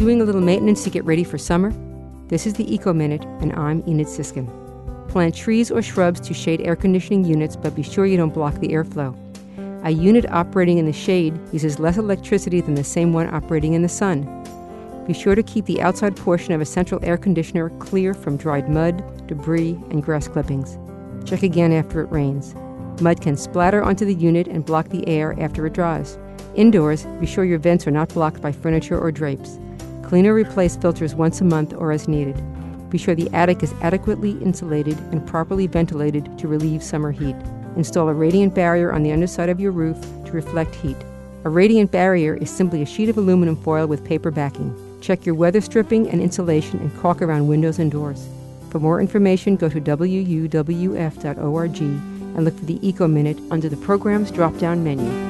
Doing a little maintenance to get ready for summer? This is the Eco Minute, and I'm Enid Sisskin. Plant trees or shrubs to shade air conditioning units, but be sure you don't block the airflow. A unit operating in the shade uses less electricity than the same one operating in the sun. Be sure to keep the outside portion of a central air conditioner clear from dried mud, debris, and grass clippings. Check again after it rains. Mud can splatter onto the unit and block the air after it dries. Indoors, be sure your vents are not blocked by furniture or drapes. Clean or replace filters once a month or as needed. Be sure the attic is adequately insulated and properly ventilated to relieve summer heat. Install a radiant barrier on the underside of your roof to reflect heat. A radiant barrier is simply a sheet of aluminum foil with paper backing. Check your weather stripping and insulation and caulk around windows and doors. For more information, go to wuwf.org and look for the Eco Minute under the program's drop down menu.